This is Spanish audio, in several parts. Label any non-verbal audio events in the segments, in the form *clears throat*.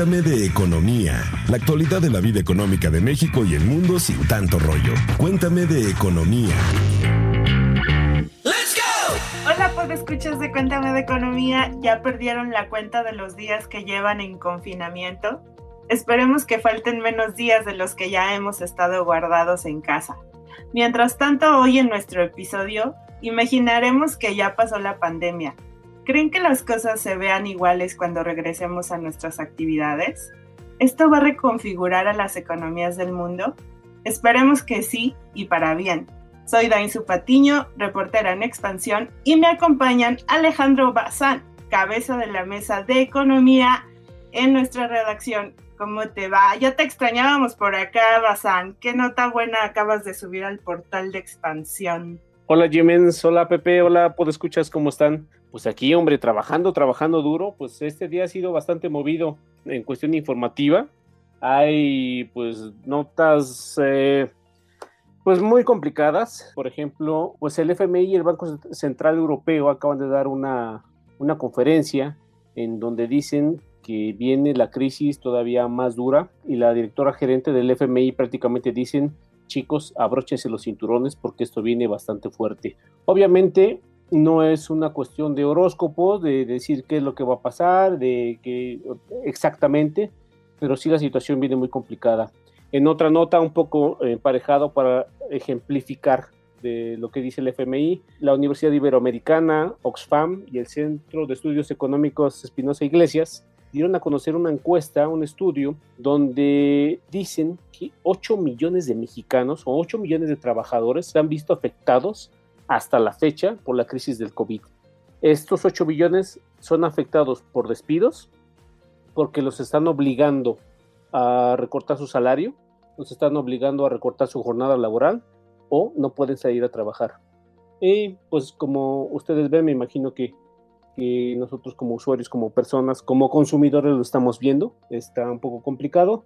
Cuéntame de economía, la actualidad de la vida económica de México y el mundo sin tanto rollo. Cuéntame de economía. Hola, pues escuchas de Cuéntame de Economía. ¿Ya perdieron la cuenta de los días que llevan en confinamiento? Esperemos que falten menos días de los que ya hemos estado guardados en casa. Mientras tanto, hoy en nuestro episodio, imaginaremos que ya pasó la pandemia ¿Creen que las cosas se vean iguales cuando regresemos a nuestras actividades? ¿Esto va a reconfigurar a las economías del mundo? Esperemos que sí y para bien. Soy Dainzu Patiño, reportera en Expansión, y me acompañan Alejandro Bazán, cabeza de la mesa de economía en nuestra redacción. ¿Cómo te va? Ya te extrañábamos por acá, Bazán. ¿Qué nota buena acabas de subir al portal de Expansión? Hola Jimens, hola Pepe, hola, escuchas ¿cómo están? Pues aquí, hombre, trabajando, trabajando duro, pues este día ha sido bastante movido en cuestión informativa. Hay pues notas eh, pues muy complicadas. Por ejemplo, pues el FMI y el Banco Central Europeo acaban de dar una, una conferencia en donde dicen que viene la crisis todavía más dura y la directora gerente del FMI prácticamente dicen chicos, abróchense los cinturones porque esto viene bastante fuerte. Obviamente no es una cuestión de horóscopo, de decir qué es lo que va a pasar, de que exactamente, pero sí la situación viene muy complicada. En otra nota, un poco emparejado para ejemplificar de lo que dice el FMI, la Universidad Iberoamericana, Oxfam y el Centro de Estudios Económicos Espinosa Iglesias dieron a conocer una encuesta, un estudio, donde dicen que 8 millones de mexicanos o 8 millones de trabajadores se han visto afectados hasta la fecha por la crisis del COVID. Estos 8 millones son afectados por despidos, porque los están obligando a recortar su salario, los están obligando a recortar su jornada laboral o no pueden salir a trabajar. Y pues como ustedes ven, me imagino que que nosotros como usuarios, como personas, como consumidores lo estamos viendo, está un poco complicado.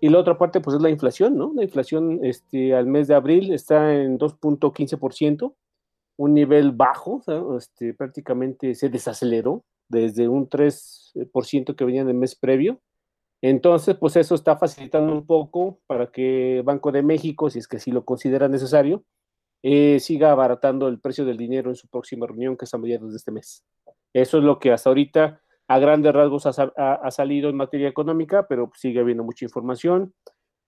Y la otra parte, pues es la inflación, ¿no? La inflación este, al mes de abril está en 2.15%, un nivel bajo, este, prácticamente se desaceleró desde un 3% que venía en el mes previo. Entonces, pues eso está facilitando un poco para que Banco de México, si es que sí lo considera necesario, eh, siga abaratando el precio del dinero en su próxima reunión, que es a mediados de este mes. Eso es lo que hasta ahorita a grandes rasgos ha, salido en materia económica, pero sigue habiendo mucha información.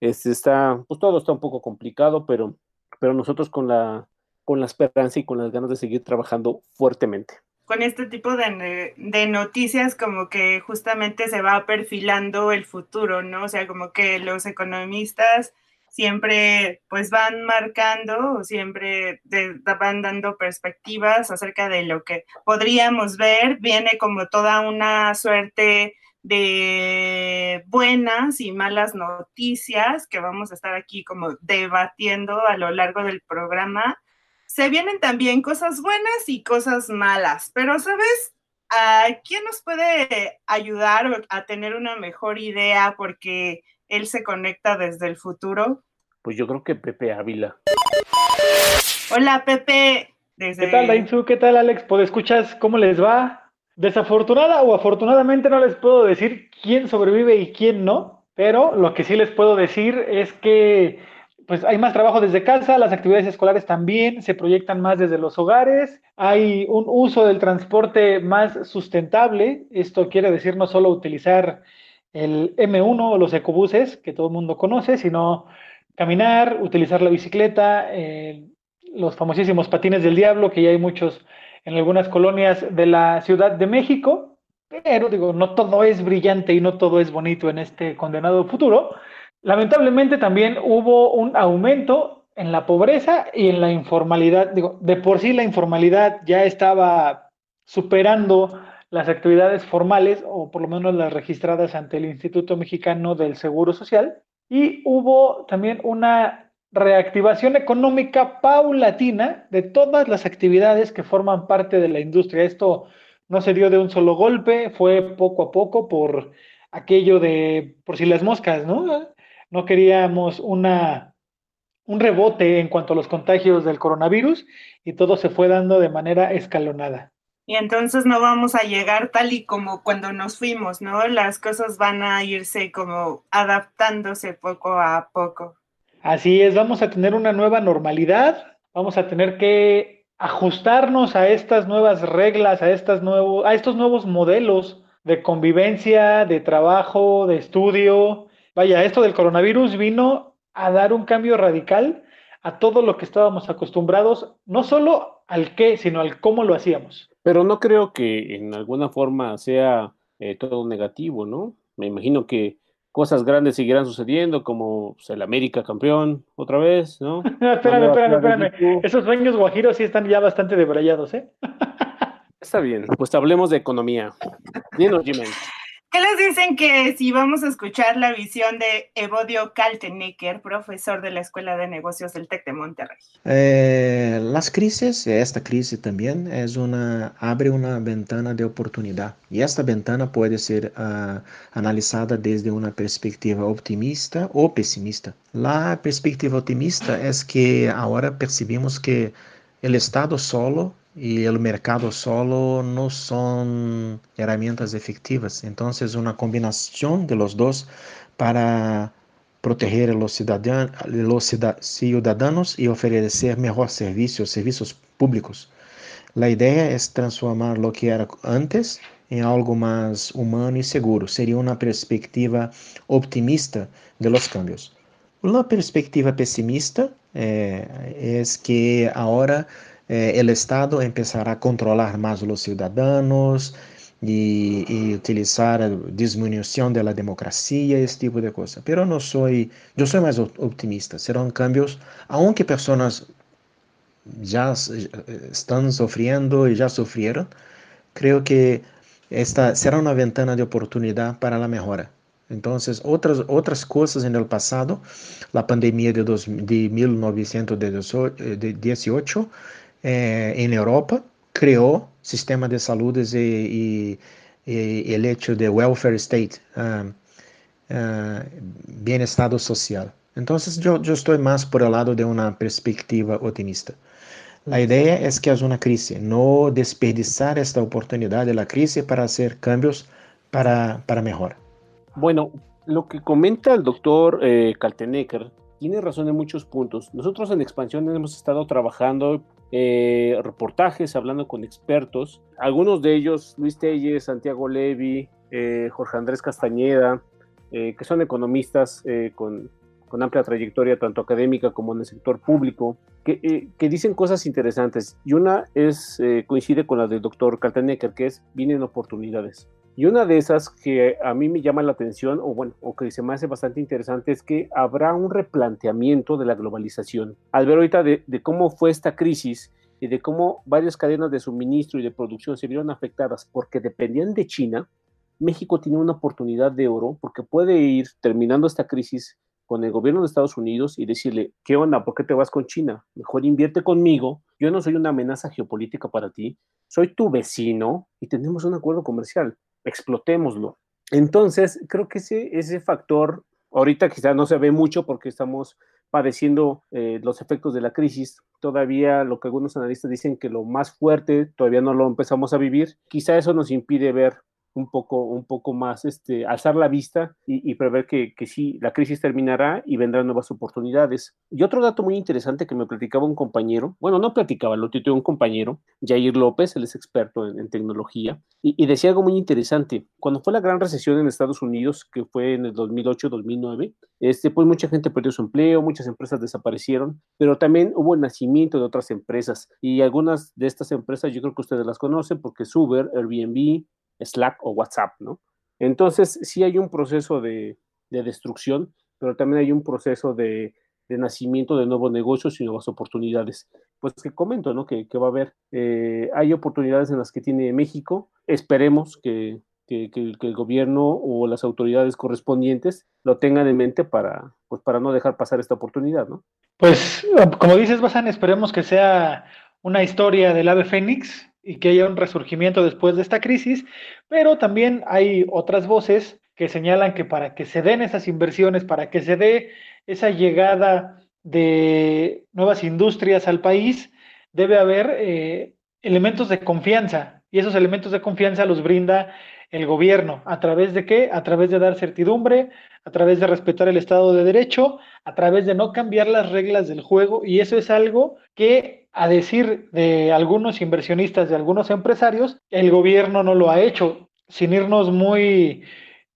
Este está, pues todo está un poco complicado, pero, pero nosotros con la, con la esperanza y con las ganas de seguir trabajando fuertemente. Con este tipo de, noticias como que justamente se va perfilando el futuro, ¿no? O sea, como que los economistas siempre pues van marcando, siempre van dando perspectivas acerca de lo que podríamos ver. Viene como toda una suerte de buenas y malas noticias que vamos a estar aquí como debatiendo a lo largo del programa. Se vienen también cosas buenas y cosas malas, pero ¿sabes? ¿A quién nos puede ayudar a tener una mejor idea? Porque él se conecta desde el futuro? Pues yo creo que Pepe Ávila. Hola, Pepe. ¿Qué tal, Dainzu? ¿Qué tal, Alex? ¿Pues escuchas cómo les va? Desafortunada o afortunadamente no les puedo decir quién sobrevive y quién no, pero lo que sí les puedo decir es que pues hay más trabajo desde casa, las actividades escolares también se proyectan más desde los hogares, hay un uso del transporte más sustentable, esto quiere decir no solo utilizar el M1 o los ecobuses que todo el mundo conoce, sino caminar, utilizar la bicicleta, eh, los famosísimos patines del diablo, que ya hay muchos en algunas colonias de la Ciudad de México, pero digo, no todo es brillante y no todo es bonito en este condenado futuro. Lamentablemente también hubo un aumento en la pobreza y en la informalidad. Digo, de por sí la informalidad ya estaba superando las actividades formales, o por lo menos las registradas ante el Instituto Mexicano del Seguro Social, y hubo también una reactivación económica paulatina de todas las actividades que forman parte de la industria. Esto no se dio de un solo golpe, fue poco a poco por aquello de, por si las moscas, ¿no? No queríamos una, un rebote en cuanto a los contagios del coronavirus y todo se fue dando de manera escalonada. y entonces no vamos a llegar tal y como cuando nos fuimos, ¿no? Las cosas van a irse como adaptándose poco a poco. Así es, vamos a tener una nueva normalidad, vamos a tener que ajustarnos a estas nuevas reglas, a, estas nuevos, a estos nuevos modelos de convivencia, de trabajo, de estudio. Vaya, esto del coronavirus vino a dar un cambio radical a todo lo que estábamos acostumbrados, no solo al qué, sino al cómo lo hacíamos. Pero no creo que en alguna forma sea eh, todo negativo, ¿no? Me imagino que cosas grandes seguirán sucediendo, como pues, el América campeón otra vez, ¿no? *laughs* espérame, espérame, espérame. Esos sueños guajiros sí están ya bastante debrayados, ¿eh? *laughs* Está bien, pues hablemos de economía. Dinos, Jiménez. ¿Qué les dicen que si vamos a escuchar la visión de Evodio Kaltenecker, profesor de la Escuela de Negocios del TEC de Monterrey? Eh, las crisis, esta crisis también abre una ventana de oportunidad y esta ventana puede ser uh, analizada desde una perspectiva optimista o pesimista. La perspectiva optimista es que ahora percibimos que el Estado solo y el mercado solo no son herramientas efectivas. Entonces, una combinación de los dos para proteger a los, ciudadanos, los ciudadanos y ofrecer públicos. La idea es transformar lo que era antes en algo más humano y seguro. Sería una perspectiva optimista de los cambios. Una perspectiva pesimista eh, es que ahora eh, el Estado empezará a controlar más los ciudadanos y, y, utilizar disminución de la democracia, ese tipo de cosas. Pero no soy, yo soy más optimista. Serán cambios, aunque personas ya están sufriendo y ya sufrieron, creo que esta será una ventana de oportunidad para la mejora. Entonces, otras, otras cosas en el pasado, la pandemia de, dos, de 1918 eh, en Europa, creó sistema de salud y, y, y, el hecho de welfare state, uh, uh, bienestar social. Entonces yo, yo estoy más por el lado de una perspectiva optimista. La idea es que es una crisis, no desperdiciar esta oportunidad de la crisis para hacer cambios para, para mejor. Bueno, lo que comenta el doctor eh, Kaltenecker tiene razón en muchos puntos. Nosotros en Expansión hemos estado trabajando eh, reportajes, hablando con expertos, algunos de ellos, Luis Telles, Santiago Levi, eh, Jorge Andrés Castañeda, eh, que son economistas con, amplia trayectoria, tanto académica como en el sector público, que, dicen cosas interesantes. Y una es, coincide con la del doctor Kaltenecker, que es, vienen oportunidades. Y una de esas que a mí me llama la atención, o bueno, o que se me hace bastante interesante, es que habrá un replanteamiento de la globalización. Al ver ahorita de, cómo fue esta crisis y de cómo varias cadenas de suministro y de producción se vieron afectadas porque dependían de China, México tiene una oportunidad de oro porque puede ir terminando esta crisis con el gobierno de Estados Unidos y decirle, ¿qué onda? ¿Por qué te vas con China? Mejor invierte conmigo. Yo no soy una amenaza geopolítica para ti. Soy tu vecino y tenemos un acuerdo comercial explotémoslo. Entonces, creo que ese, ese factor, ahorita quizás no se ve mucho porque estamos padeciendo eh, los efectos de la crisis. Todavía lo que algunos analistas dicen que lo más fuerte todavía no lo empezamos a vivir. Quizá eso nos impide ver un poco, un poco más, este, alzar la vista y, prever que, sí, la crisis terminará y vendrán nuevas oportunidades. Y otro dato muy interesante que me platicaba un compañero, bueno, no platicaba, lo titué un compañero, Jair López, él es experto en, tecnología, y, decía algo muy interesante. Cuando fue la gran recesión en Estados Unidos, que fue en el 2008-2009, este, pues mucha gente perdió su empleo, muchas empresas desaparecieron, pero también hubo el nacimiento de otras empresas y algunas de estas empresas yo creo que ustedes las conocen porque es Uber, Airbnb, Slack o WhatsApp, ¿no? Entonces, sí hay un proceso de, destrucción, pero también hay un proceso de, nacimiento de nuevos negocios y nuevas oportunidades. Pues que comento, ¿no? Que, va a haber, eh, hay oportunidades en las que tiene México, esperemos que, el gobierno o las autoridades correspondientes lo tengan en mente para, pues para no dejar pasar esta oportunidad, ¿no? Pues, como dices, Basan, esperemos que sea una historia del ave fénix, y que haya un resurgimiento después de esta crisis, pero también hay otras voces que señalan que para que se den esas inversiones, para que se dé esa llegada de nuevas industrias al país, debe haber eh, elementos de confianza Y esos elementos de confianza los brinda el gobierno. ¿A través de qué? A través de dar certidumbre, a través de respetar el Estado de Derecho, a través de no cambiar las reglas del juego. Y eso es algo que, a decir de algunos inversionistas, de algunos empresarios, el gobierno no lo ha hecho. Sin irnos muy,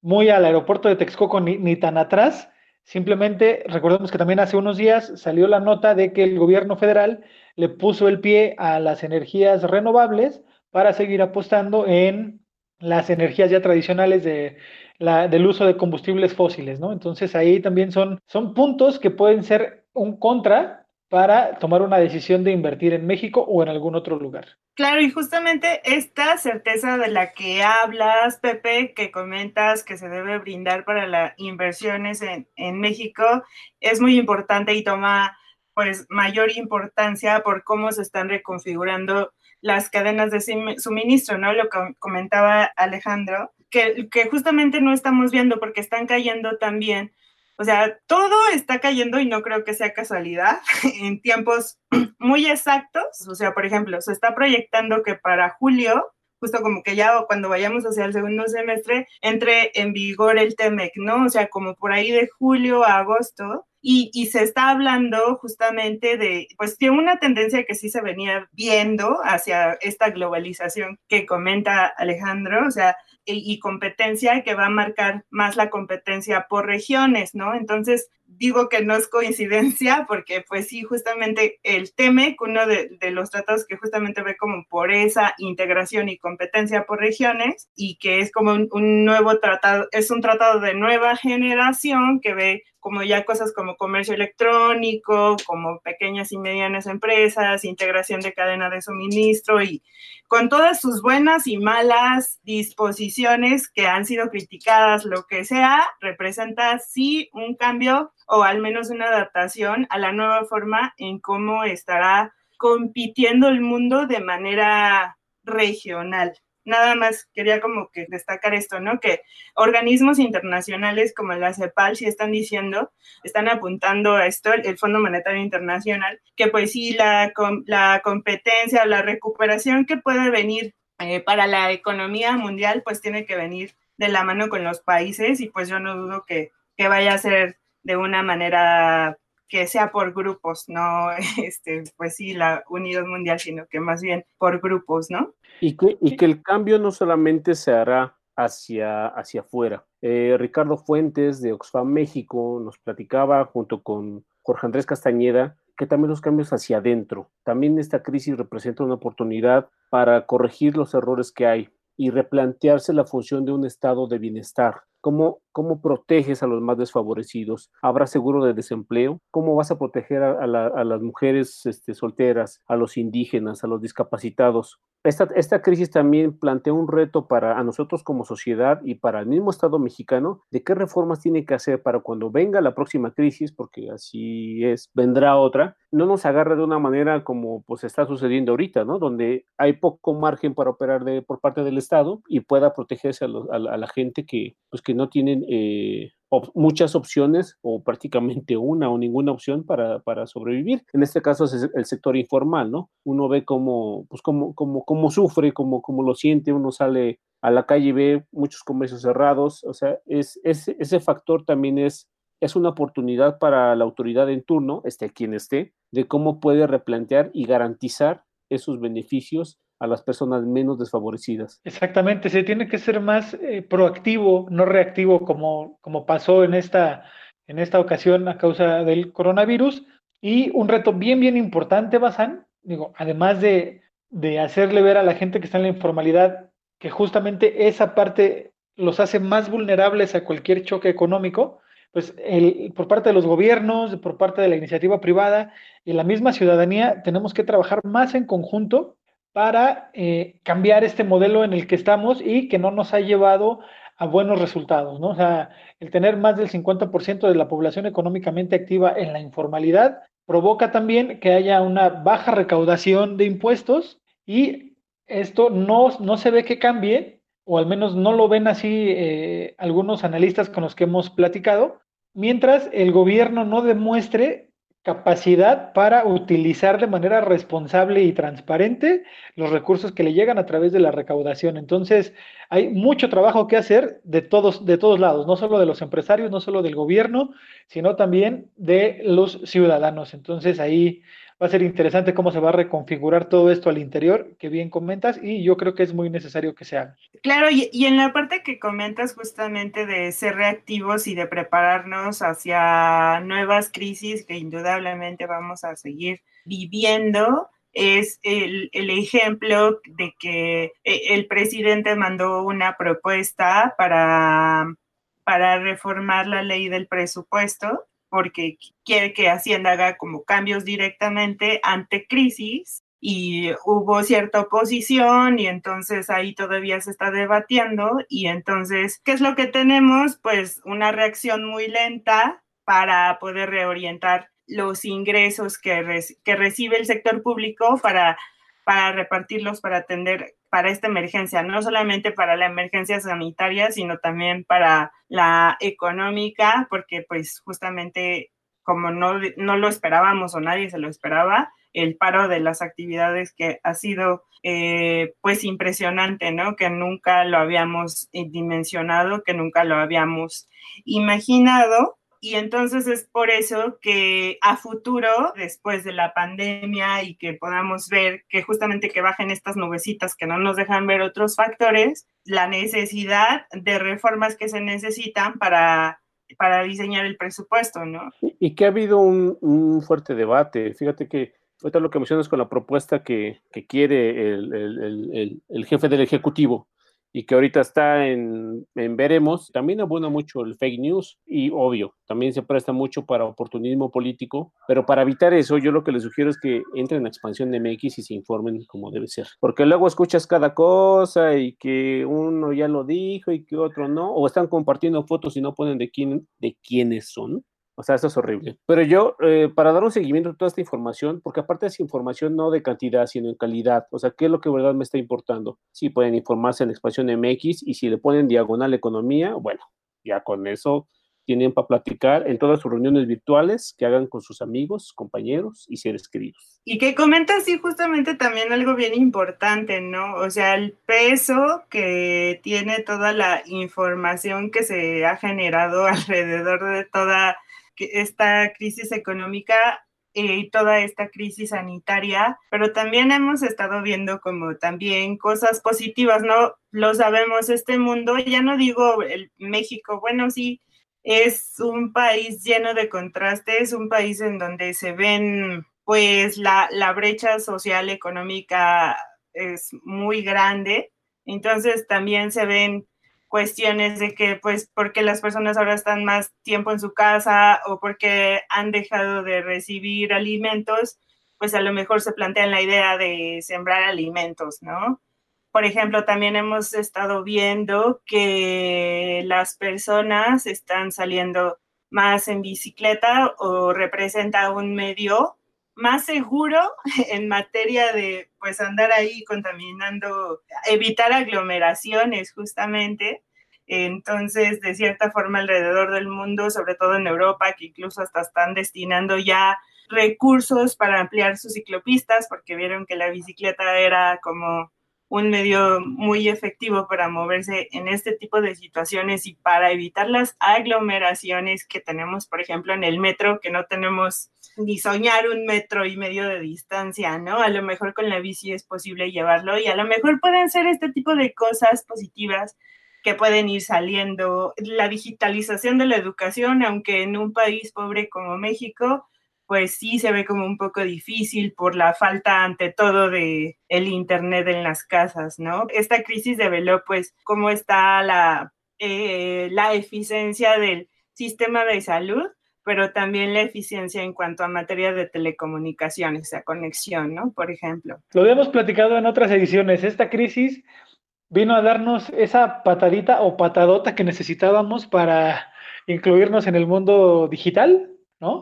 muy al aeropuerto de Texcoco ni, ni tan atrás, simplemente recordemos que también hace unos días salió la nota de que el gobierno federal le puso el pie a las energías renovables para seguir apostando en las energías ya tradicionales de, la, del uso de combustibles fósiles, ¿no? Entonces ahí también son, son puntos que pueden ser un contra para tomar una decisión de invertir en México o en algún otro lugar. Claro, y justamente esta certeza de la que hablas, Pepe, que comentas que se debe brindar para las inversiones en, en México, es muy importante y toma pues mayor importancia por cómo se están reconfigurando las cadenas de suministro, ¿no? Lo que comentaba Alejandro, que, que justamente no estamos viendo porque están cayendo también. O sea, todo está cayendo y no creo que sea casualidad *laughs* en tiempos *clears throat* muy exactos. O sea, por ejemplo, se está proyectando que para julio justo como que ya cuando vayamos hacia el segundo semestre, entre en vigor el TEMEC, ¿no? O sea, como por ahí de julio a agosto, y, y, se está hablando justamente de, pues, de una tendencia que sí se venía viendo hacia esta globalización que comenta Alejandro, o sea, y, y competencia que va a marcar más la competencia por regiones, ¿no? Entonces, digo que no es coincidencia porque pues sí, justamente el TEMEC, uno de, de, los tratados que justamente ve como por esa integración y competencia por regiones y que es como un, un nuevo tratado, es un tratado de nueva generación que ve como ya cosas como comercio electrónico, como pequeñas y medianas empresas, integración de cadena de suministro y con todas sus buenas y malas disposiciones que han sido criticadas, lo que sea, representa sí un cambio o al menos una adaptación a la nueva forma en cómo estará compitiendo el mundo de manera regional nada más quería como que destacar esto, ¿no? Que organismos internacionales como la CEPAL sí están diciendo, están apuntando a esto, el Fondo Monetario Internacional, que pues sí, la, la competencia, la recuperación que puede venir eh, para la economía mundial, pues tiene que venir de la mano con los países y pues yo no dudo que, que vaya a ser de una manera que sea por grupos, no, *laughs* este, pues sí, la unidad mundial, sino que más bien por grupos, ¿no? Y que, y que el cambio no solamente se hará hacia, hacia afuera. Eh, Ricardo Fuentes de Oxfam México nos platicaba junto con Jorge Andrés Castañeda que también los cambios hacia adentro. También esta crisis representa una oportunidad para corregir los errores que hay y replantearse la función de un estado de bienestar ¿Cómo, ¿Cómo proteges a los más desfavorecidos? ¿Habrá seguro de desempleo? ¿Cómo vas a proteger a, a, la, a las mujeres este, solteras, a los indígenas, a los discapacitados? Esta, esta, crisis también plantea un reto para a nosotros como sociedad y para el mismo Estado mexicano de qué reformas tiene que hacer para cuando venga la próxima crisis, porque así es, vendrá otra, no nos agarre de una manera como pues está sucediendo ahorita, ¿no? Donde hay poco margen para operar de, por parte del Estado y pueda protegerse a, lo, a, la gente que, pues, que no tienen eh, muchas opciones o prácticamente una o ninguna opción para, para, sobrevivir. En este caso es el sector informal, ¿no? Uno ve cómo, pues cómo, cómo, cómo sufre, cómo, cómo lo siente, uno sale a la calle y ve muchos comercios cerrados, o sea, es, es, ese factor también es, es una oportunidad para la autoridad en turno, esté quien esté, de cómo puede replantear y garantizar esos beneficios a las personas menos desfavorecidas. Exactamente, se tiene que ser más eh, proactivo, no reactivo como, como pasó en esta, en esta ocasión a causa del coronavirus. Y un reto bien, bien importante, Bazán, digo, además de, de hacerle ver a la gente que está en la informalidad que justamente esa parte los hace más vulnerables a cualquier choque económico, pues el, por parte de los gobiernos, por parte de la iniciativa privada y la misma ciudadanía, tenemos que trabajar más en conjunto para eh, cambiar este modelo en el que estamos y que no nos ha llevado a buenos resultados, ¿no? O sea, el tener más del 50% de la población económicamente activa en la informalidad provoca también que haya una baja recaudación de impuestos y esto no, no se ve que cambie, o al menos no lo ven así eh, algunos analistas con los que hemos platicado, mientras el gobierno no demuestre capacidad para utilizar de manera responsable y transparente los recursos que le llegan a través de la recaudación. Entonces, hay mucho trabajo que hacer de todos, de todos lados, no solo de los empresarios, no solo del gobierno, sino también de los ciudadanos. Entonces, ahí va a ser interesante cómo se va a reconfigurar todo esto al interior, que bien comentas, y yo creo que es muy necesario que se haga. Claro, y, en la parte que comentas justamente de ser reactivos y de prepararnos hacia nuevas crisis que indudablemente vamos a seguir viviendo, es el, el, ejemplo de que eh, el presidente mandó una propuesta para, para reformar la ley del presupuesto porque quiere que Hacienda haga como cambios directamente ante crisis y hubo cierta oposición y entonces ahí todavía se está debatiendo y entonces, ¿qué es lo que tenemos? Pues una reacción muy lenta para poder reorientar los ingresos que, que recibe el sector público para, para repartirlos, para atender para esta emergencia, no solamente para la emergencia sanitaria, sino también para la económica, porque pues justamente como no, no lo esperábamos o nadie se lo esperaba, el paro de las actividades que ha sido eh, pues impresionante, ¿no? Que nunca lo habíamos dimensionado, que nunca lo habíamos imaginado y entonces es por eso que a futuro, después de la pandemia y que podamos ver que justamente que bajen estas nubecitas que no nos dejan ver otros factores, la necesidad de reformas que se necesitan para, para diseñar el presupuesto, ¿no? Y, que ha habido un, un, fuerte debate. Fíjate que ahorita lo que mencionas con la propuesta que, que quiere el, el, el, el jefe del Ejecutivo, y que ahorita está en, en, veremos, también abunda mucho el fake news y obvio, también se presta mucho para oportunismo político, pero para evitar eso yo lo que les sugiero es que entren a expansión de MX y se informen como debe ser, porque luego escuchas cada cosa y que uno ya lo dijo y que otro no, o están compartiendo fotos y no ponen de quién, de quiénes son. O sea, eso es horrible. Pero yo, eh, para dar un seguimiento a toda esta información, porque aparte es información no de cantidad, sino en calidad, o sea, ¿qué es lo que de verdad me está importando? Si pueden informarse en Expansión MX y si le ponen diagonal economía, bueno, ya con eso tienen para platicar en todas sus reuniones virtuales que hagan con sus amigos, compañeros y seres queridos. Y que comenta así justamente también algo bien importante, ¿no? O sea, el peso que tiene toda la información que se ha generado *laughs* alrededor de toda esta crisis económica eh, y toda esta crisis sanitaria, pero también hemos estado viendo como también cosas positivas, ¿no? Lo sabemos, este mundo, ya no digo el México, bueno, sí, es un país lleno de contrastes, un país en donde se ven, pues, la, la brecha social económica es muy grande, entonces también se ven cuestiones de que, pues, porque las personas ahora están más tiempo en su casa o porque han dejado de recibir alimentos, pues a lo mejor se plantean la idea de sembrar alimentos, ¿no? Por ejemplo, también hemos estado viendo que las personas están saliendo más en bicicleta o representa un medio más seguro *laughs* en materia de pues andar ahí contaminando, evitar aglomeraciones justamente. Entonces, de cierta forma, alrededor del mundo, sobre todo en Europa, que incluso hasta están destinando ya recursos para ampliar sus ciclopistas, porque vieron que la bicicleta era como un medio muy efectivo para moverse en este tipo de situaciones y para evitar las aglomeraciones que tenemos, por ejemplo, en el metro, que no tenemos ni soñar un metro y medio de distancia, ¿no? A lo mejor con la bici es posible llevarlo y a lo mejor pueden ser este tipo de cosas positivas que pueden ir saliendo. La digitalización de la educación, aunque en un país pobre como México, pues sí se ve como un poco difícil por la falta ante todo de el internet en las casas, ¿no? Esta crisis develó pues cómo está la, eh, la eficiencia del sistema de salud, pero también la eficiencia en cuanto a materia de telecomunicaciones, sea, conexión, ¿no? Por ejemplo. Lo habíamos platicado en otras ediciones. Esta crisis vino a darnos esa patadita o patadota que necesitábamos para incluirnos en el mundo digital,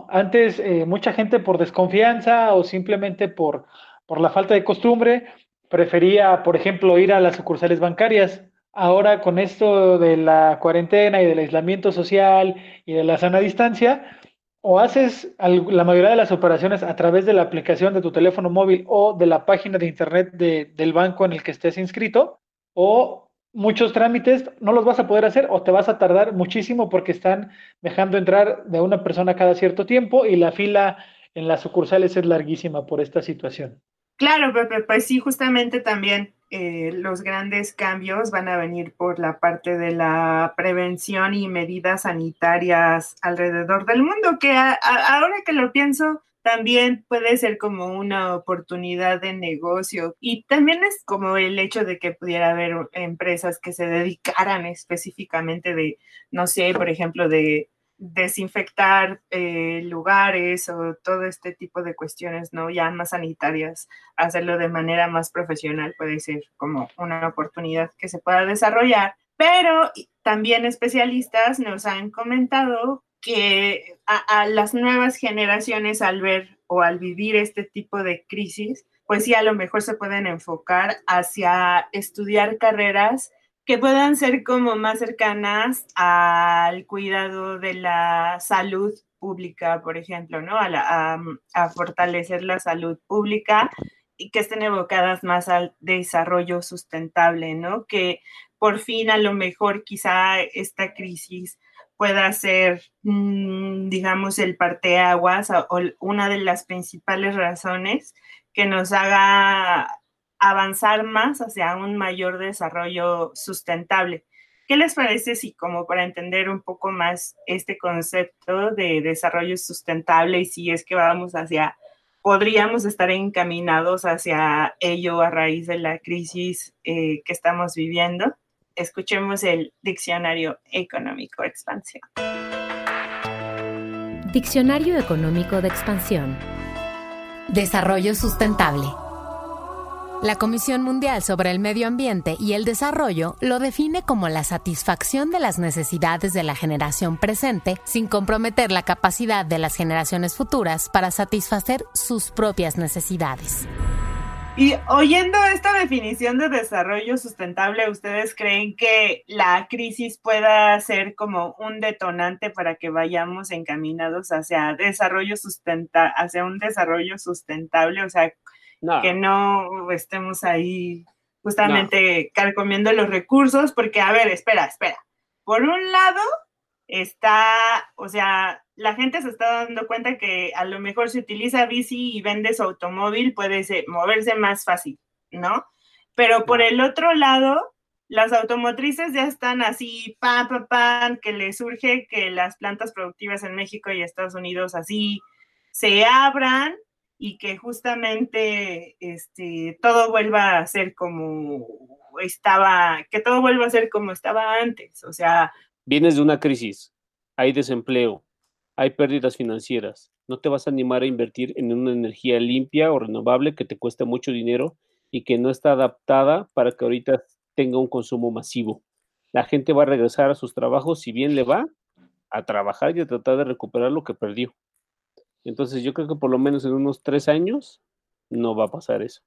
Antes eh, mucha gente por desconfianza o simplemente por, por la falta de costumbre prefería, por ejemplo, ir a las sucursales bancarias. Ahora con esto de la cuarentena y del aislamiento social y de la sana distancia, o haces la mayoría de las operaciones a través de la aplicación de tu teléfono móvil o de la página de internet del banco en el que estés inscrito, o muchos trámites no los vas a poder hacer o te vas a tardar muchísimo porque están dejando entrar de una persona cada cierto tiempo y la fila en las sucursales es larguísima por esta situación. Claro, Pepe, pues sí, justamente también eh, los grandes cambios van a venir por la parte de la prevención y medidas sanitarias alrededor del mundo, que ahora que lo pienso, también puede ser como una oportunidad de negocio y también es como el hecho de que pudiera haber empresas que se dedicaran específicamente de, no sé, por ejemplo, de desinfectar eh, lugares o todo este tipo de cuestiones, ¿no? Ya más sanitarias, hacerlo de manera más profesional puede ser como una oportunidad que se pueda desarrollar. Pero también especialistas nos han comentado que a, las nuevas generaciones al ver o al vivir este tipo de crisis, pues sí, a lo mejor se pueden enfocar hacia estudiar carreras que puedan ser como más cercanas al cuidado de la salud pública, por ejemplo, ¿no? A, a, fortalecer la salud pública y que estén evocadas más al desarrollo sustentable, ¿no? Que por fin a lo mejor quizá esta crisis pueda ser, mm, digamos, el parteaguas o una de las principales razones que nos haga avanzar más hacia un mayor desarrollo sustentable. ¿Qué les parece si como para entender un poco más este concepto de desarrollo sustentable y si es que vamos hacia, podríamos estar encaminados hacia ello a raíz de la crisis eh, que estamos viviendo? Escuchemos el Diccionario Económico de Expansión. Diccionario Económico de Expansión. Desarrollo sustentable. La Comisión Mundial sobre el Medio Ambiente y el Desarrollo lo define como la satisfacción de las necesidades de la generación presente sin comprometer la capacidad de las generaciones futuras para satisfacer sus propias necesidades. Y oyendo esta definición de desarrollo sustentable, ¿ustedes creen que la crisis pueda ser como un detonante para que vayamos encaminados hacia desarrollo sustenta hacia un desarrollo sustentable? O sea, que no estemos ahí justamente carcomiendo los recursos, porque, a ver, espera, espera. Por un lado, está, o sea, la gente se está dando cuenta que a lo mejor si utiliza bici y vende su automóvil, puede moverse más fácil, ¿no? Pero por el otro lado, las automotrices ya están así, pam, pam, pam, que le surge que las plantas productivas en México y Estados Unidos así se abran y que justamente este, todo vuelva a ser como estaba, que todo vuelva a ser como estaba antes. O sea, vienes de una crisis, hay desempleo, hay pérdidas financieras, no te vas a animar a invertir en una energía limpia o renovable que te cuesta mucho dinero y que no está adaptada para que ahorita tenga un consumo masivo. La gente va a regresar a sus trabajos, si bien le va, a trabajar y a tratar de recuperar lo que perdió. Entonces yo creo que por lo menos en unos tres años no va a pasar eso.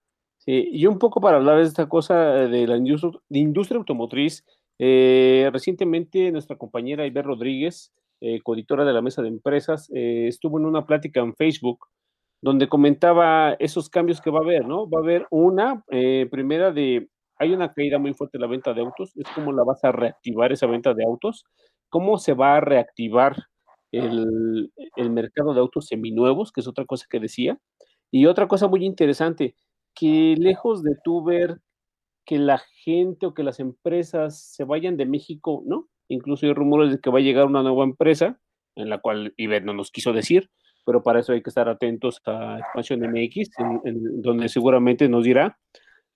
y un poco para hablar de esta cosa de la industria automotriz, eh, recientemente nuestra compañera Iber Rodríguez, eh, coeditora de la mesa de empresas, eh, estuvo en una plática en Facebook donde comentaba esos cambios que va a haber, ¿no? Va a haber una, primera de, hay una caída muy fuerte en la venta de autos, es cómo la vas a reactivar esa venta de autos, cómo se va a reactivar el mercado de autos seminuevos, que es otra cosa que decía, y otra cosa muy interesante, que lejos de tú ver que la gente o que las empresas se vayan de México, ¿no? Incluso hay rumores de que va a llegar una nueva empresa, en la cual Iber no nos quiso decir, pero para eso hay que estar atentos a Expansión MX, en, donde seguramente nos dirá.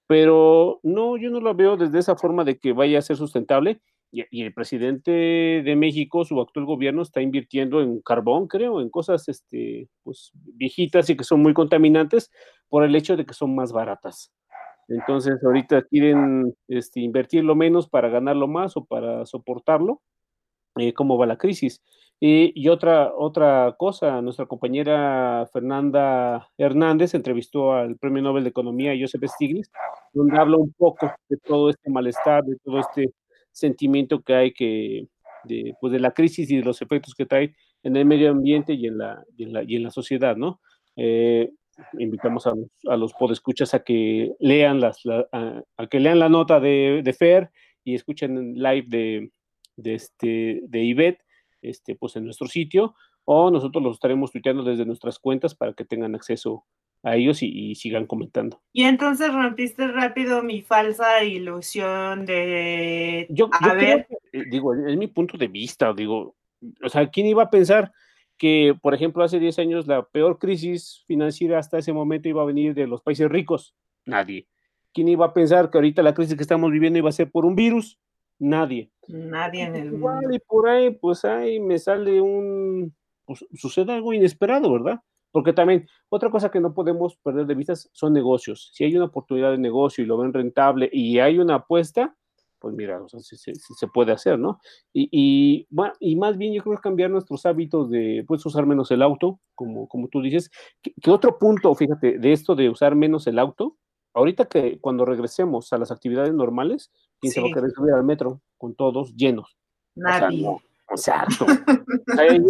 Pero no, yo no lo veo desde esa forma de que vaya a ser sustentable. Y, y, el presidente de México, su actual gobierno, está invirtiendo en carbón, creo, en cosas este, pues, viejitas y que son muy contaminantes por el hecho de que son más baratas. Entonces, ahorita quieren este, invertirlo menos para ganarlo más o para soportarlo. Eh, ¿Cómo va la crisis? y otra, otra cosa, nuestra compañera Fernanda Hernández entrevistó al Premio Nobel de Economía Joseph Stiglitz, donde habla un poco de todo este malestar, de todo este sentimiento que hay que, de, pues de la crisis y de los efectos que trae en el medio ambiente y en la, y en la, y en la sociedad, ¿no? Eh, invitamos a los, a los podescuchas a que lean las, a, que lean la nota de, de Fer y escuchen live de, de, este, de Ivette, este, pues en nuestro sitio, o nosotros los estaremos tuiteando desde nuestras cuentas para que tengan acceso a ellos y, sigan comentando. Y entonces rompiste rápido mi falsa ilusión de... Yo, a ver... Eh, digo, es mi punto de vista, digo, o sea, ¿quién iba a pensar que, por ejemplo, hace 10 años la peor crisis financiera hasta ese momento iba a venir de los países ricos? Nadie. ¿Quién iba a pensar que ahorita la crisis que estamos viviendo iba a ser por un virus? Nadie. Nadie en el mundo. Y por ahí, pues ahí me sale un, pues, sucede algo inesperado, ¿verdad? Porque también, otra cosa que no podemos perder de vista son negocios. Si hay una oportunidad de negocio y lo ven rentable y hay una apuesta, pues mira, o sea, se, puede hacer, ¿no? Y, bueno, y más bien yo creo que cambiar nuestros hábitos de, pues, usar menos el auto, como, como tú dices. Que, otro punto, fíjate, de esto de usar menos el auto, ahorita que cuando regresemos a las actividades normales, ¿quién se va a querer subir al metro con todos llenos? Nadie. *laughs* Exacto.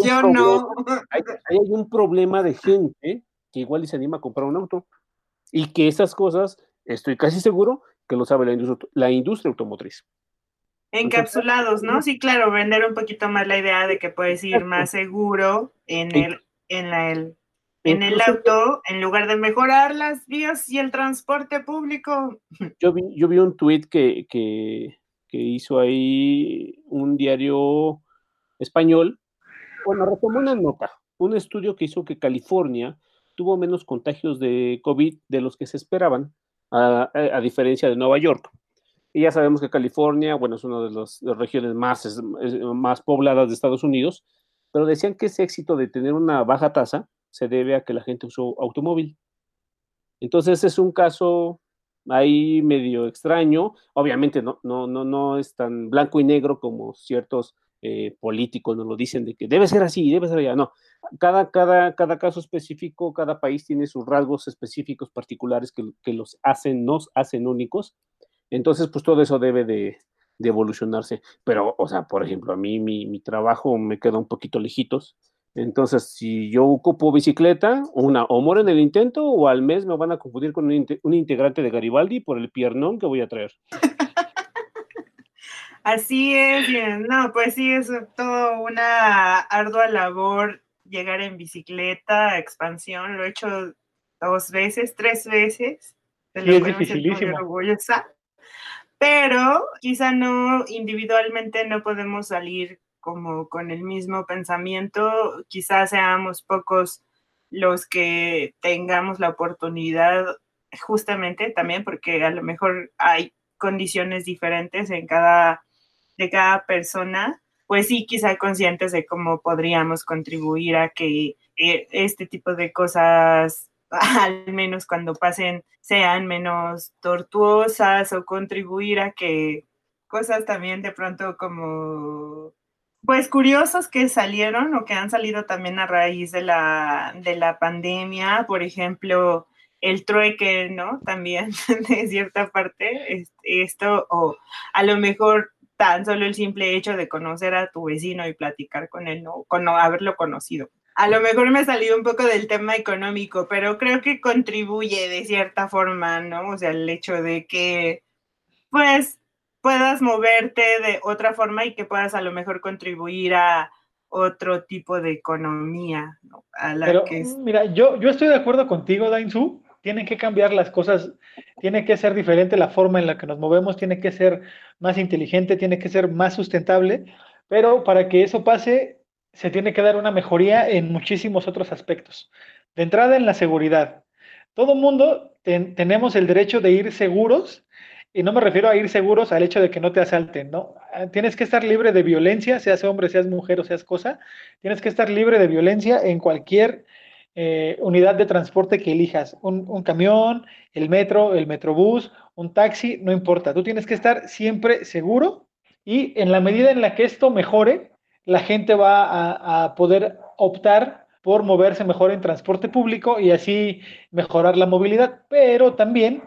Yo no. Hay, hay, un problema de gente que igual y se anima a comprar un auto y que esas cosas, estoy casi seguro que lo sabe la industria, la industria automotriz. Encapsulados, ¿no? Sí, claro, vender un poquito más la idea de que puedes ir más seguro en el, en la, el, en el auto en lugar de mejorar las vías y el transporte público. Yo vi, yo vi un tuit que, que, que hizo ahí un diario español, bueno, retomó una nota, un estudio que hizo que California tuvo menos contagios de COVID de los que se esperaban, a, diferencia de Nueva York. Y ya sabemos que California, bueno, es una de las, regiones más, más pobladas de Estados Unidos, pero decían que ese éxito de tener una baja tasa se debe a que la gente usó automóvil. Entonces es un caso ahí medio extraño. Obviamente no, no, no, no es tan blanco y negro como ciertos eh, políticos nos lo dicen de que debe ser así, debe ser allá. No, cada, cada, cada caso específico, cada país tiene sus rasgos específicos particulares que, los hacen, nos hacen únicos. Entonces, pues todo eso debe de, evolucionarse. Pero, o sea, por ejemplo, a mí mi, mi trabajo me queda un poquito lejitos. Entonces, si yo ocupo bicicleta, una, o muero en el intento, o al mes me van a confundir con un integrante de Garibaldi por el piernón que voy a traer. *laughs* Así es, no, pues sí, es todo una ardua labor llegar en bicicleta, expansión, lo he hecho dos veces, tres veces. Sí, es dificilísimo. Pero quizá no, individualmente no podemos salir como con el mismo pensamiento, quizás seamos pocos los que tengamos la oportunidad justamente también porque a lo mejor hay condiciones diferentes en cada de cada persona, pues sí, quizá conscientes de cómo podríamos contribuir a que eh, este tipo de cosas, *laughs* al menos cuando pasen, sean menos tortuosas o contribuir a que cosas también de pronto como pues curiosos que salieron o que han salido también a raíz de la, de la pandemia, por ejemplo, el trueque, ¿no? También *laughs* de cierta parte, esto, o a lo mejor tan solo el simple hecho de conocer a tu vecino y platicar con él, ¿no? Con no haberlo conocido. A lo mejor me salió un poco del tema económico, pero creo que contribuye de cierta forma, ¿no? O sea, el hecho de que, pues, puedas moverte de otra forma y que puedas a lo mejor contribuir a otro tipo de economía, ¿no? A la pero, que Mira, yo, yo estoy de acuerdo contigo, Dainzu, tienen que cambiar las cosas, tiene que ser diferente la forma en la que nos movemos, tiene que ser más inteligente, tiene que ser más sustentable, pero para que eso pase, se tiene que dar una mejoría en muchísimos otros aspectos. De entrada, en la seguridad. Todo mundo tenemos el derecho de ir seguros, y no me refiero a ir seguros al hecho de que no te asalten, ¿no? Tienes que estar libre de violencia, seas hombre, seas mujer o seas cosa, tienes que estar libre de violencia en cualquier eh, unidad de transporte que elijas, un, camión, el metro, el metrobús, un taxi, no importa, tú tienes que estar siempre seguro y en la medida en la que esto mejore, la gente va a, poder optar por moverse mejor en transporte público y así mejorar la movilidad, pero también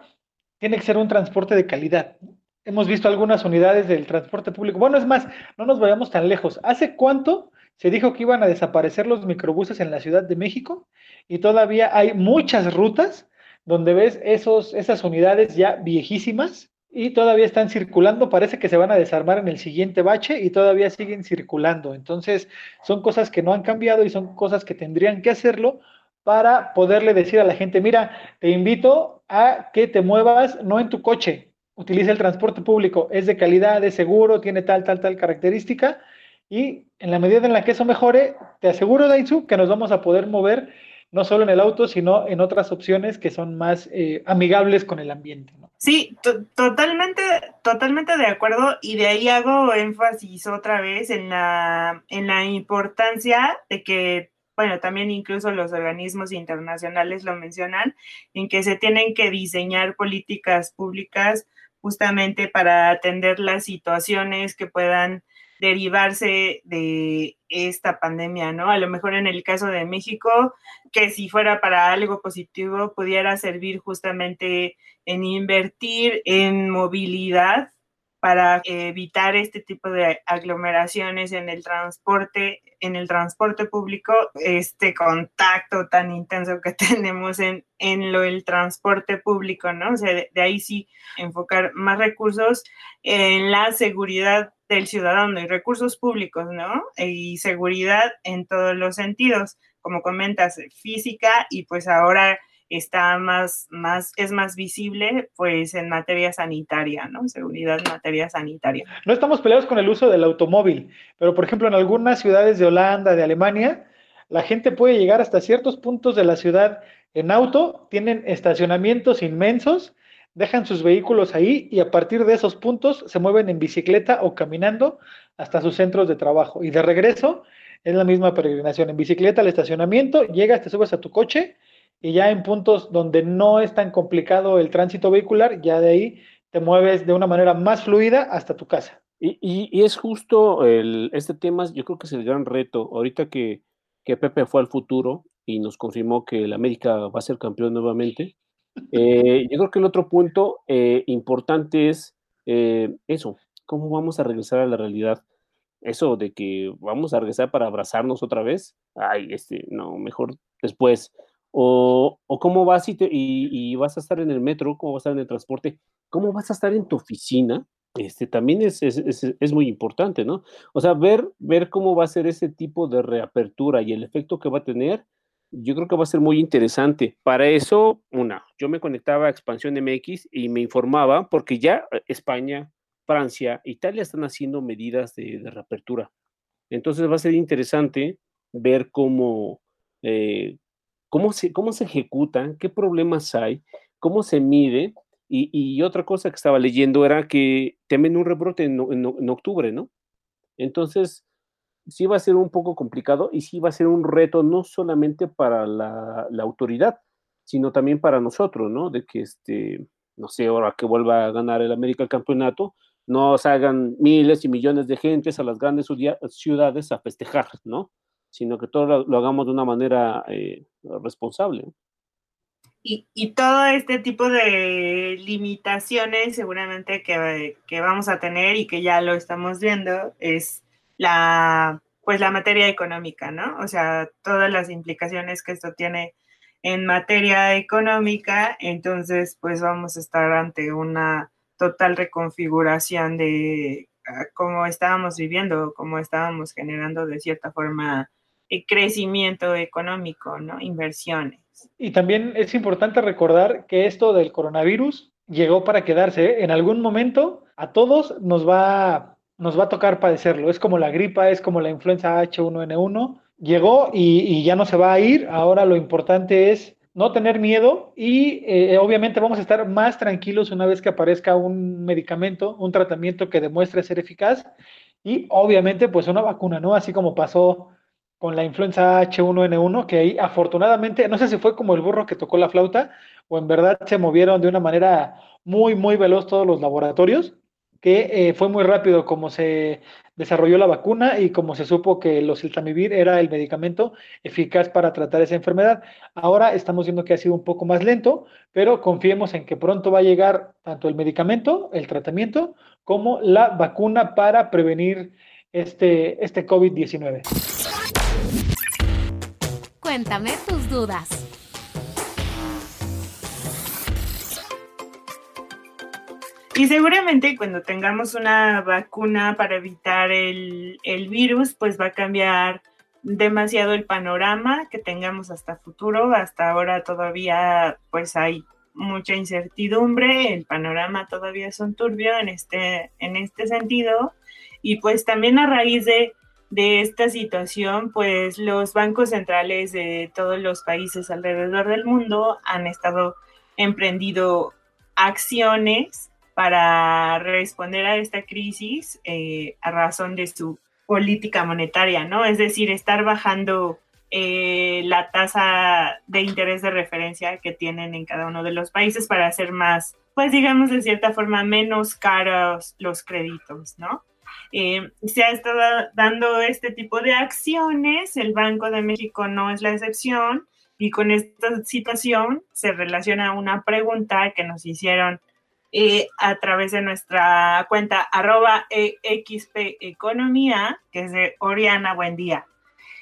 tiene que ser un transporte de calidad. Hemos visto algunas unidades del transporte público. Bueno, es más, no nos vayamos tan lejos. ¿Hace cuánto se dijo que iban a desaparecer los microbuses en la Ciudad de México y todavía hay muchas rutas donde ves esos, esas unidades ya viejísimas y todavía están circulando. Parece que se van a desarmar en el siguiente bache y todavía siguen circulando. Entonces, son cosas que no han cambiado y son cosas que tendrían que hacerlo para poderle decir a la gente, mira, te invito a que te muevas no en tu coche, utiliza el transporte público, es de calidad, es seguro, tiene tal, tal, tal característica. Y en la medida en la que eso mejore, te aseguro, Daisu, que nos vamos a poder mover no solo en el auto, sino en otras opciones que son más eh, amigables con el ambiente. Sí, totalmente, totalmente de acuerdo. Y de ahí hago énfasis otra vez en la, en la importancia de que bueno, también incluso los organismos internacionales lo mencionan, en que se tienen que diseñar políticas públicas justamente para atender las situaciones que puedan derivarse de esta pandemia, ¿no? A lo mejor en el caso de México, que si fuera para algo positivo, pudiera servir justamente en invertir en movilidad para evitar este tipo de aglomeraciones en el transporte, en el transporte público, este contacto tan intenso que *laughs* tenemos en, en lo del transporte público, ¿no? O sea, de, ahí sí enfocar más recursos en la seguridad del ciudadano y recursos públicos, ¿no? Y seguridad en todos los sentidos, como comentas, física y pues ahora está más, más, es más visible pues en materia sanitaria, ¿no? Seguridad en materia sanitaria. No estamos peleados con el uso del automóvil, pero por ejemplo en algunas ciudades de Holanda, de Alemania, la gente puede llegar hasta ciertos puntos de la ciudad en auto, tienen estacionamientos inmensos, dejan sus vehículos ahí y a partir de esos puntos se mueven en bicicleta o caminando hasta sus centros de trabajo. Y de regreso es la misma peregrinación, en bicicleta al estacionamiento, llegas, te subes a tu coche, y ya en puntos donde no es tan complicado el tránsito vehicular, ya de ahí te mueves de una manera más fluida hasta tu casa. Y, y, es justo el, este tema, yo creo que es el gran reto. Ahorita que, que Pepe fue al futuro y nos confirmó que el América va a ser campeón nuevamente, eh, yo creo que el otro punto eh, importante es eh, eso, cómo vamos a regresar a la realidad. Eso de que vamos a regresar para abrazarnos otra vez, ay, este, no, mejor después. O, cómo vas y, y, vas a estar en el metro, cómo vas a estar en el transporte, cómo vas a estar en tu oficina, este, también es, es, es, muy importante, ¿no? O sea, ver, ver cómo va a ser ese tipo de reapertura y el efecto que va a tener, yo creo que va a ser muy interesante. Para eso, una, yo me conectaba a Expansión MX y me informaba, porque ya eh, España, Francia, Italia están haciendo medidas de, reapertura. Entonces va a ser interesante ver cómo, eh, cómo se, cómo se ejecutan, qué problemas hay, cómo se mide. Y, otra cosa que estaba leyendo era que temen un rebrote en, octubre, ¿no? Entonces, sí va a ser un poco complicado y sí va a ser un reto no solamente para la, autoridad, sino también para nosotros, ¿no? De que, este, no sé, ahora que vuelva a ganar el América el campeonato, no salgan miles y millones de gentes a las grandes ciudades a festejar, ¿no? sino que todo lo, hagamos de una manera eh, responsable. Y, y, todo este tipo de limitaciones seguramente que, que, vamos a tener y que ya lo estamos viendo es la pues la materia económica, ¿no? O sea, todas las implicaciones que esto tiene en materia económica, entonces pues vamos a estar ante una total reconfiguración de ah, cómo estábamos viviendo, cómo estábamos generando de cierta forma crecimiento económico, ¿no? Inversiones. Y también es importante recordar que esto del coronavirus llegó para quedarse. ¿eh? En algún momento a todos nos va, nos va a tocar padecerlo. Es como la gripa, es como la influenza H1N1. Llegó y, ya no se va a ir. Ahora lo importante es no tener miedo y eh, obviamente vamos a estar más tranquilos una vez que aparezca un medicamento, un tratamiento que demuestre ser eficaz y obviamente pues una vacuna, ¿no? Así como pasó con la influenza H1N1, que ahí afortunadamente, no sé si fue como el burro que tocó la flauta o en verdad se movieron de una manera muy, muy veloz todos los laboratorios, que eh, fue muy rápido como se desarrolló la vacuna y como se supo que los siltamivir era el medicamento eficaz para tratar esa enfermedad. Ahora estamos viendo que ha sido un poco más lento, pero confiemos en que pronto va a llegar tanto el medicamento, el tratamiento, como la vacuna para prevenir este, este COVID-19. Cuéntame tus dudas. Y seguramente cuando tengamos una vacuna para evitar el, el, virus, pues va a cambiar demasiado el panorama que tengamos hasta futuro. Hasta ahora todavía pues hay mucha incertidumbre, el panorama todavía es un turbio en este, en este sentido. Y pues también a raíz de, de esta situación, pues los bancos centrales de todos los países alrededor del mundo han estado emprendido acciones para responder a esta crisis eh, a razón de su política monetaria, ¿no? Es decir, estar bajando eh, la tasa de interés de referencia que tienen en cada uno de los países para hacer más, pues digamos de cierta forma, menos caros los créditos, ¿no? Eh, se ha estado dando este tipo de acciones, el Banco de México no es la excepción, y con esta situación se relaciona una pregunta que nos hicieron eh, a través de nuestra cuenta arroba XP Economía, que es de Oriana Buen Día.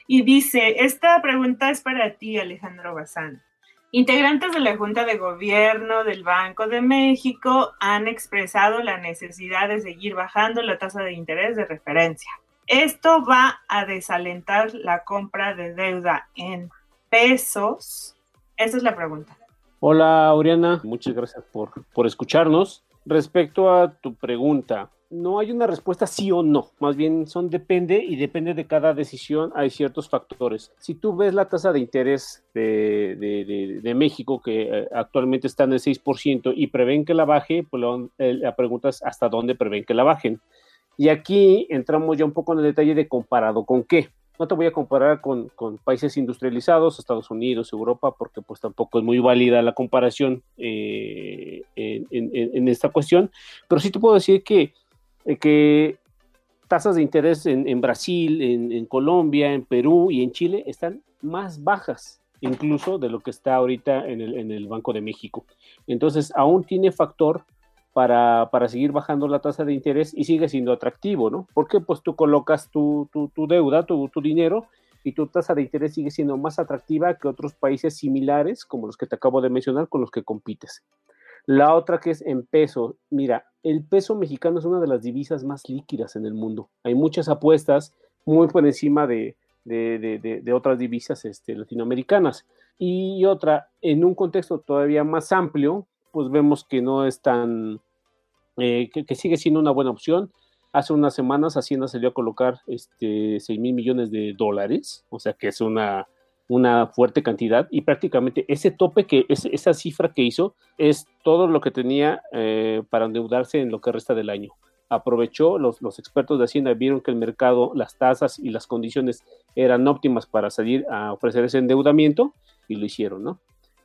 Y dice, esta pregunta es para ti, Alejandro Bazán. Integrantes de la Junta de Gobierno del Banco de México han expresado la necesidad de seguir bajando la tasa de interés de referencia. Esto va a desalentar la compra de deuda en pesos. Esa es la pregunta. Hola, Oriana. Muchas gracias por, por escucharnos. Respecto a tu pregunta, no hay una respuesta sí o no, más bien son depende y depende de cada decisión, hay ciertos factores. Si tú ves la tasa de interés de, de, México, que eh, actualmente está en el 6%, y prevén que la baje, pues eh, la pregunta es hasta dónde prevén que la bajen. Y aquí entramos ya un poco en el detalle de comparado con qué. No te voy a comparar con, con países industrializados, Estados Unidos, Europa, porque pues tampoco es muy válida la comparación eh, en, en, en esta cuestión, pero sí te puedo decir que eh, que tasas de interés en, Brasil, en, Colombia, en Perú y en Chile están más bajas incluso de lo que está ahorita en el, Banco de México. Entonces, aún tiene factor para, seguir bajando la tasa de interés y sigue siendo atractivo, ¿no? Porque pues tú colocas tu, deuda, tu, tu dinero y tu tasa de interés sigue siendo más atractiva que otros países similares como los que te acabo de mencionar con los que compites. La otra que es en peso. Mira, el peso mexicano es una de las divisas más líquidas en el mundo. Hay muchas apuestas muy por encima de, otras divisas este, latinoamericanas. Y otra, en un contexto todavía más amplio, pues vemos que no es tan, eh, que, sigue siendo una buena opción. Hace unas semanas Hacienda salió a colocar este, 6 mil millones de dólares, o sea que es una, una fuerte cantidad y prácticamente ese tope que esa cifra que hizo es todo lo que tenía eh, para endeudarse en lo que resta del año. Aprovechó, los, los expertos de Hacienda vieron que el mercado, las tasas y las condiciones eran óptimas para salir a ofrecer ese endeudamiento y lo hicieron, ¿no?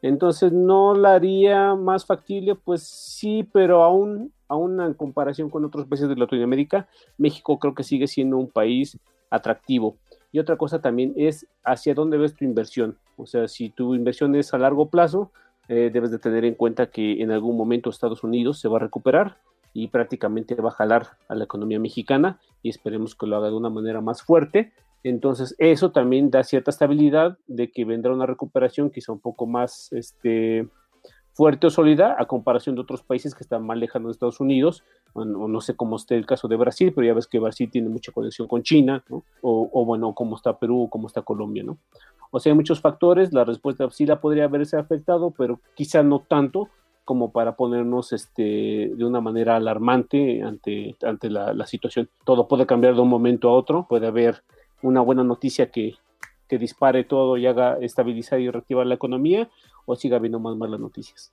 Entonces, ¿no la haría más factible? Pues sí, pero aún, aún en comparación con otros países de Latinoamérica, México creo que sigue siendo un país atractivo. Y otra cosa también es hacia dónde ves tu inversión. O sea, si tu inversión es a largo plazo, eh, debes de tener en cuenta que en algún momento Estados Unidos se va a recuperar y prácticamente va a jalar a la economía mexicana y esperemos que lo haga de una manera más fuerte. Entonces, eso también da cierta estabilidad de que vendrá una recuperación quizá un poco más este, fuerte o sólida a comparación de otros países que están más lejanos de Estados Unidos, o, no sé cómo esté el caso de Brasil, pero ya ves que Brasil tiene mucha conexión con China, o, bueno, cómo está Perú, cómo está Colombia, ¿no? O sea, hay muchos factores, la respuesta sí la podría haberse afectado, pero quizá no tanto como para ponernos este, de una manera alarmante ante, ante la, la situación. Todo puede cambiar de un momento a otro, puede haber una buena noticia que, que dispare todo y haga estabilizar y reactivar la economía, o siga habiendo más malas noticias.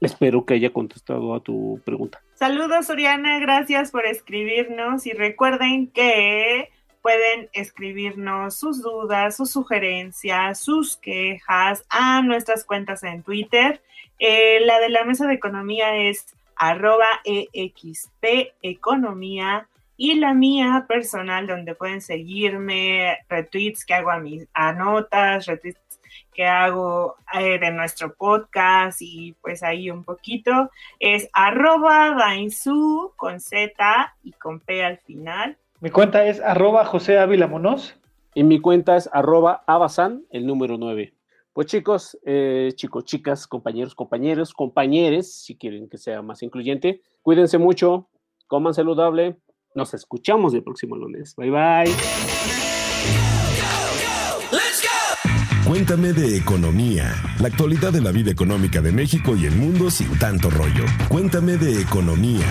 Espero que haya contestado a tu pregunta. Saludos, Oriana, gracias por escribirnos y recuerden que pueden escribirnos sus dudas, sus sugerencias, sus quejas a nuestras cuentas en Twitter. Eh, la de la mesa de economía es arroba exp y la mía personal donde pueden seguirme, retweets que hago a mis a notas, retweets que hago eh, de nuestro podcast y pues ahí un poquito, es arroba dainsu con Z y con P al final. Mi cuenta es arroba José Ávila En mi cuenta es arroba abasan, el número 9. Pues chicos, eh, chicos, chicas, compañeros, compañeros, compañeres, si quieren que sea más incluyente, cuídense mucho, coman saludable. Nos escuchamos el próximo lunes. Bye bye. Cuéntame de economía, la actualidad de la vida económica de México y el mundo sin tanto rollo. Cuéntame de economía.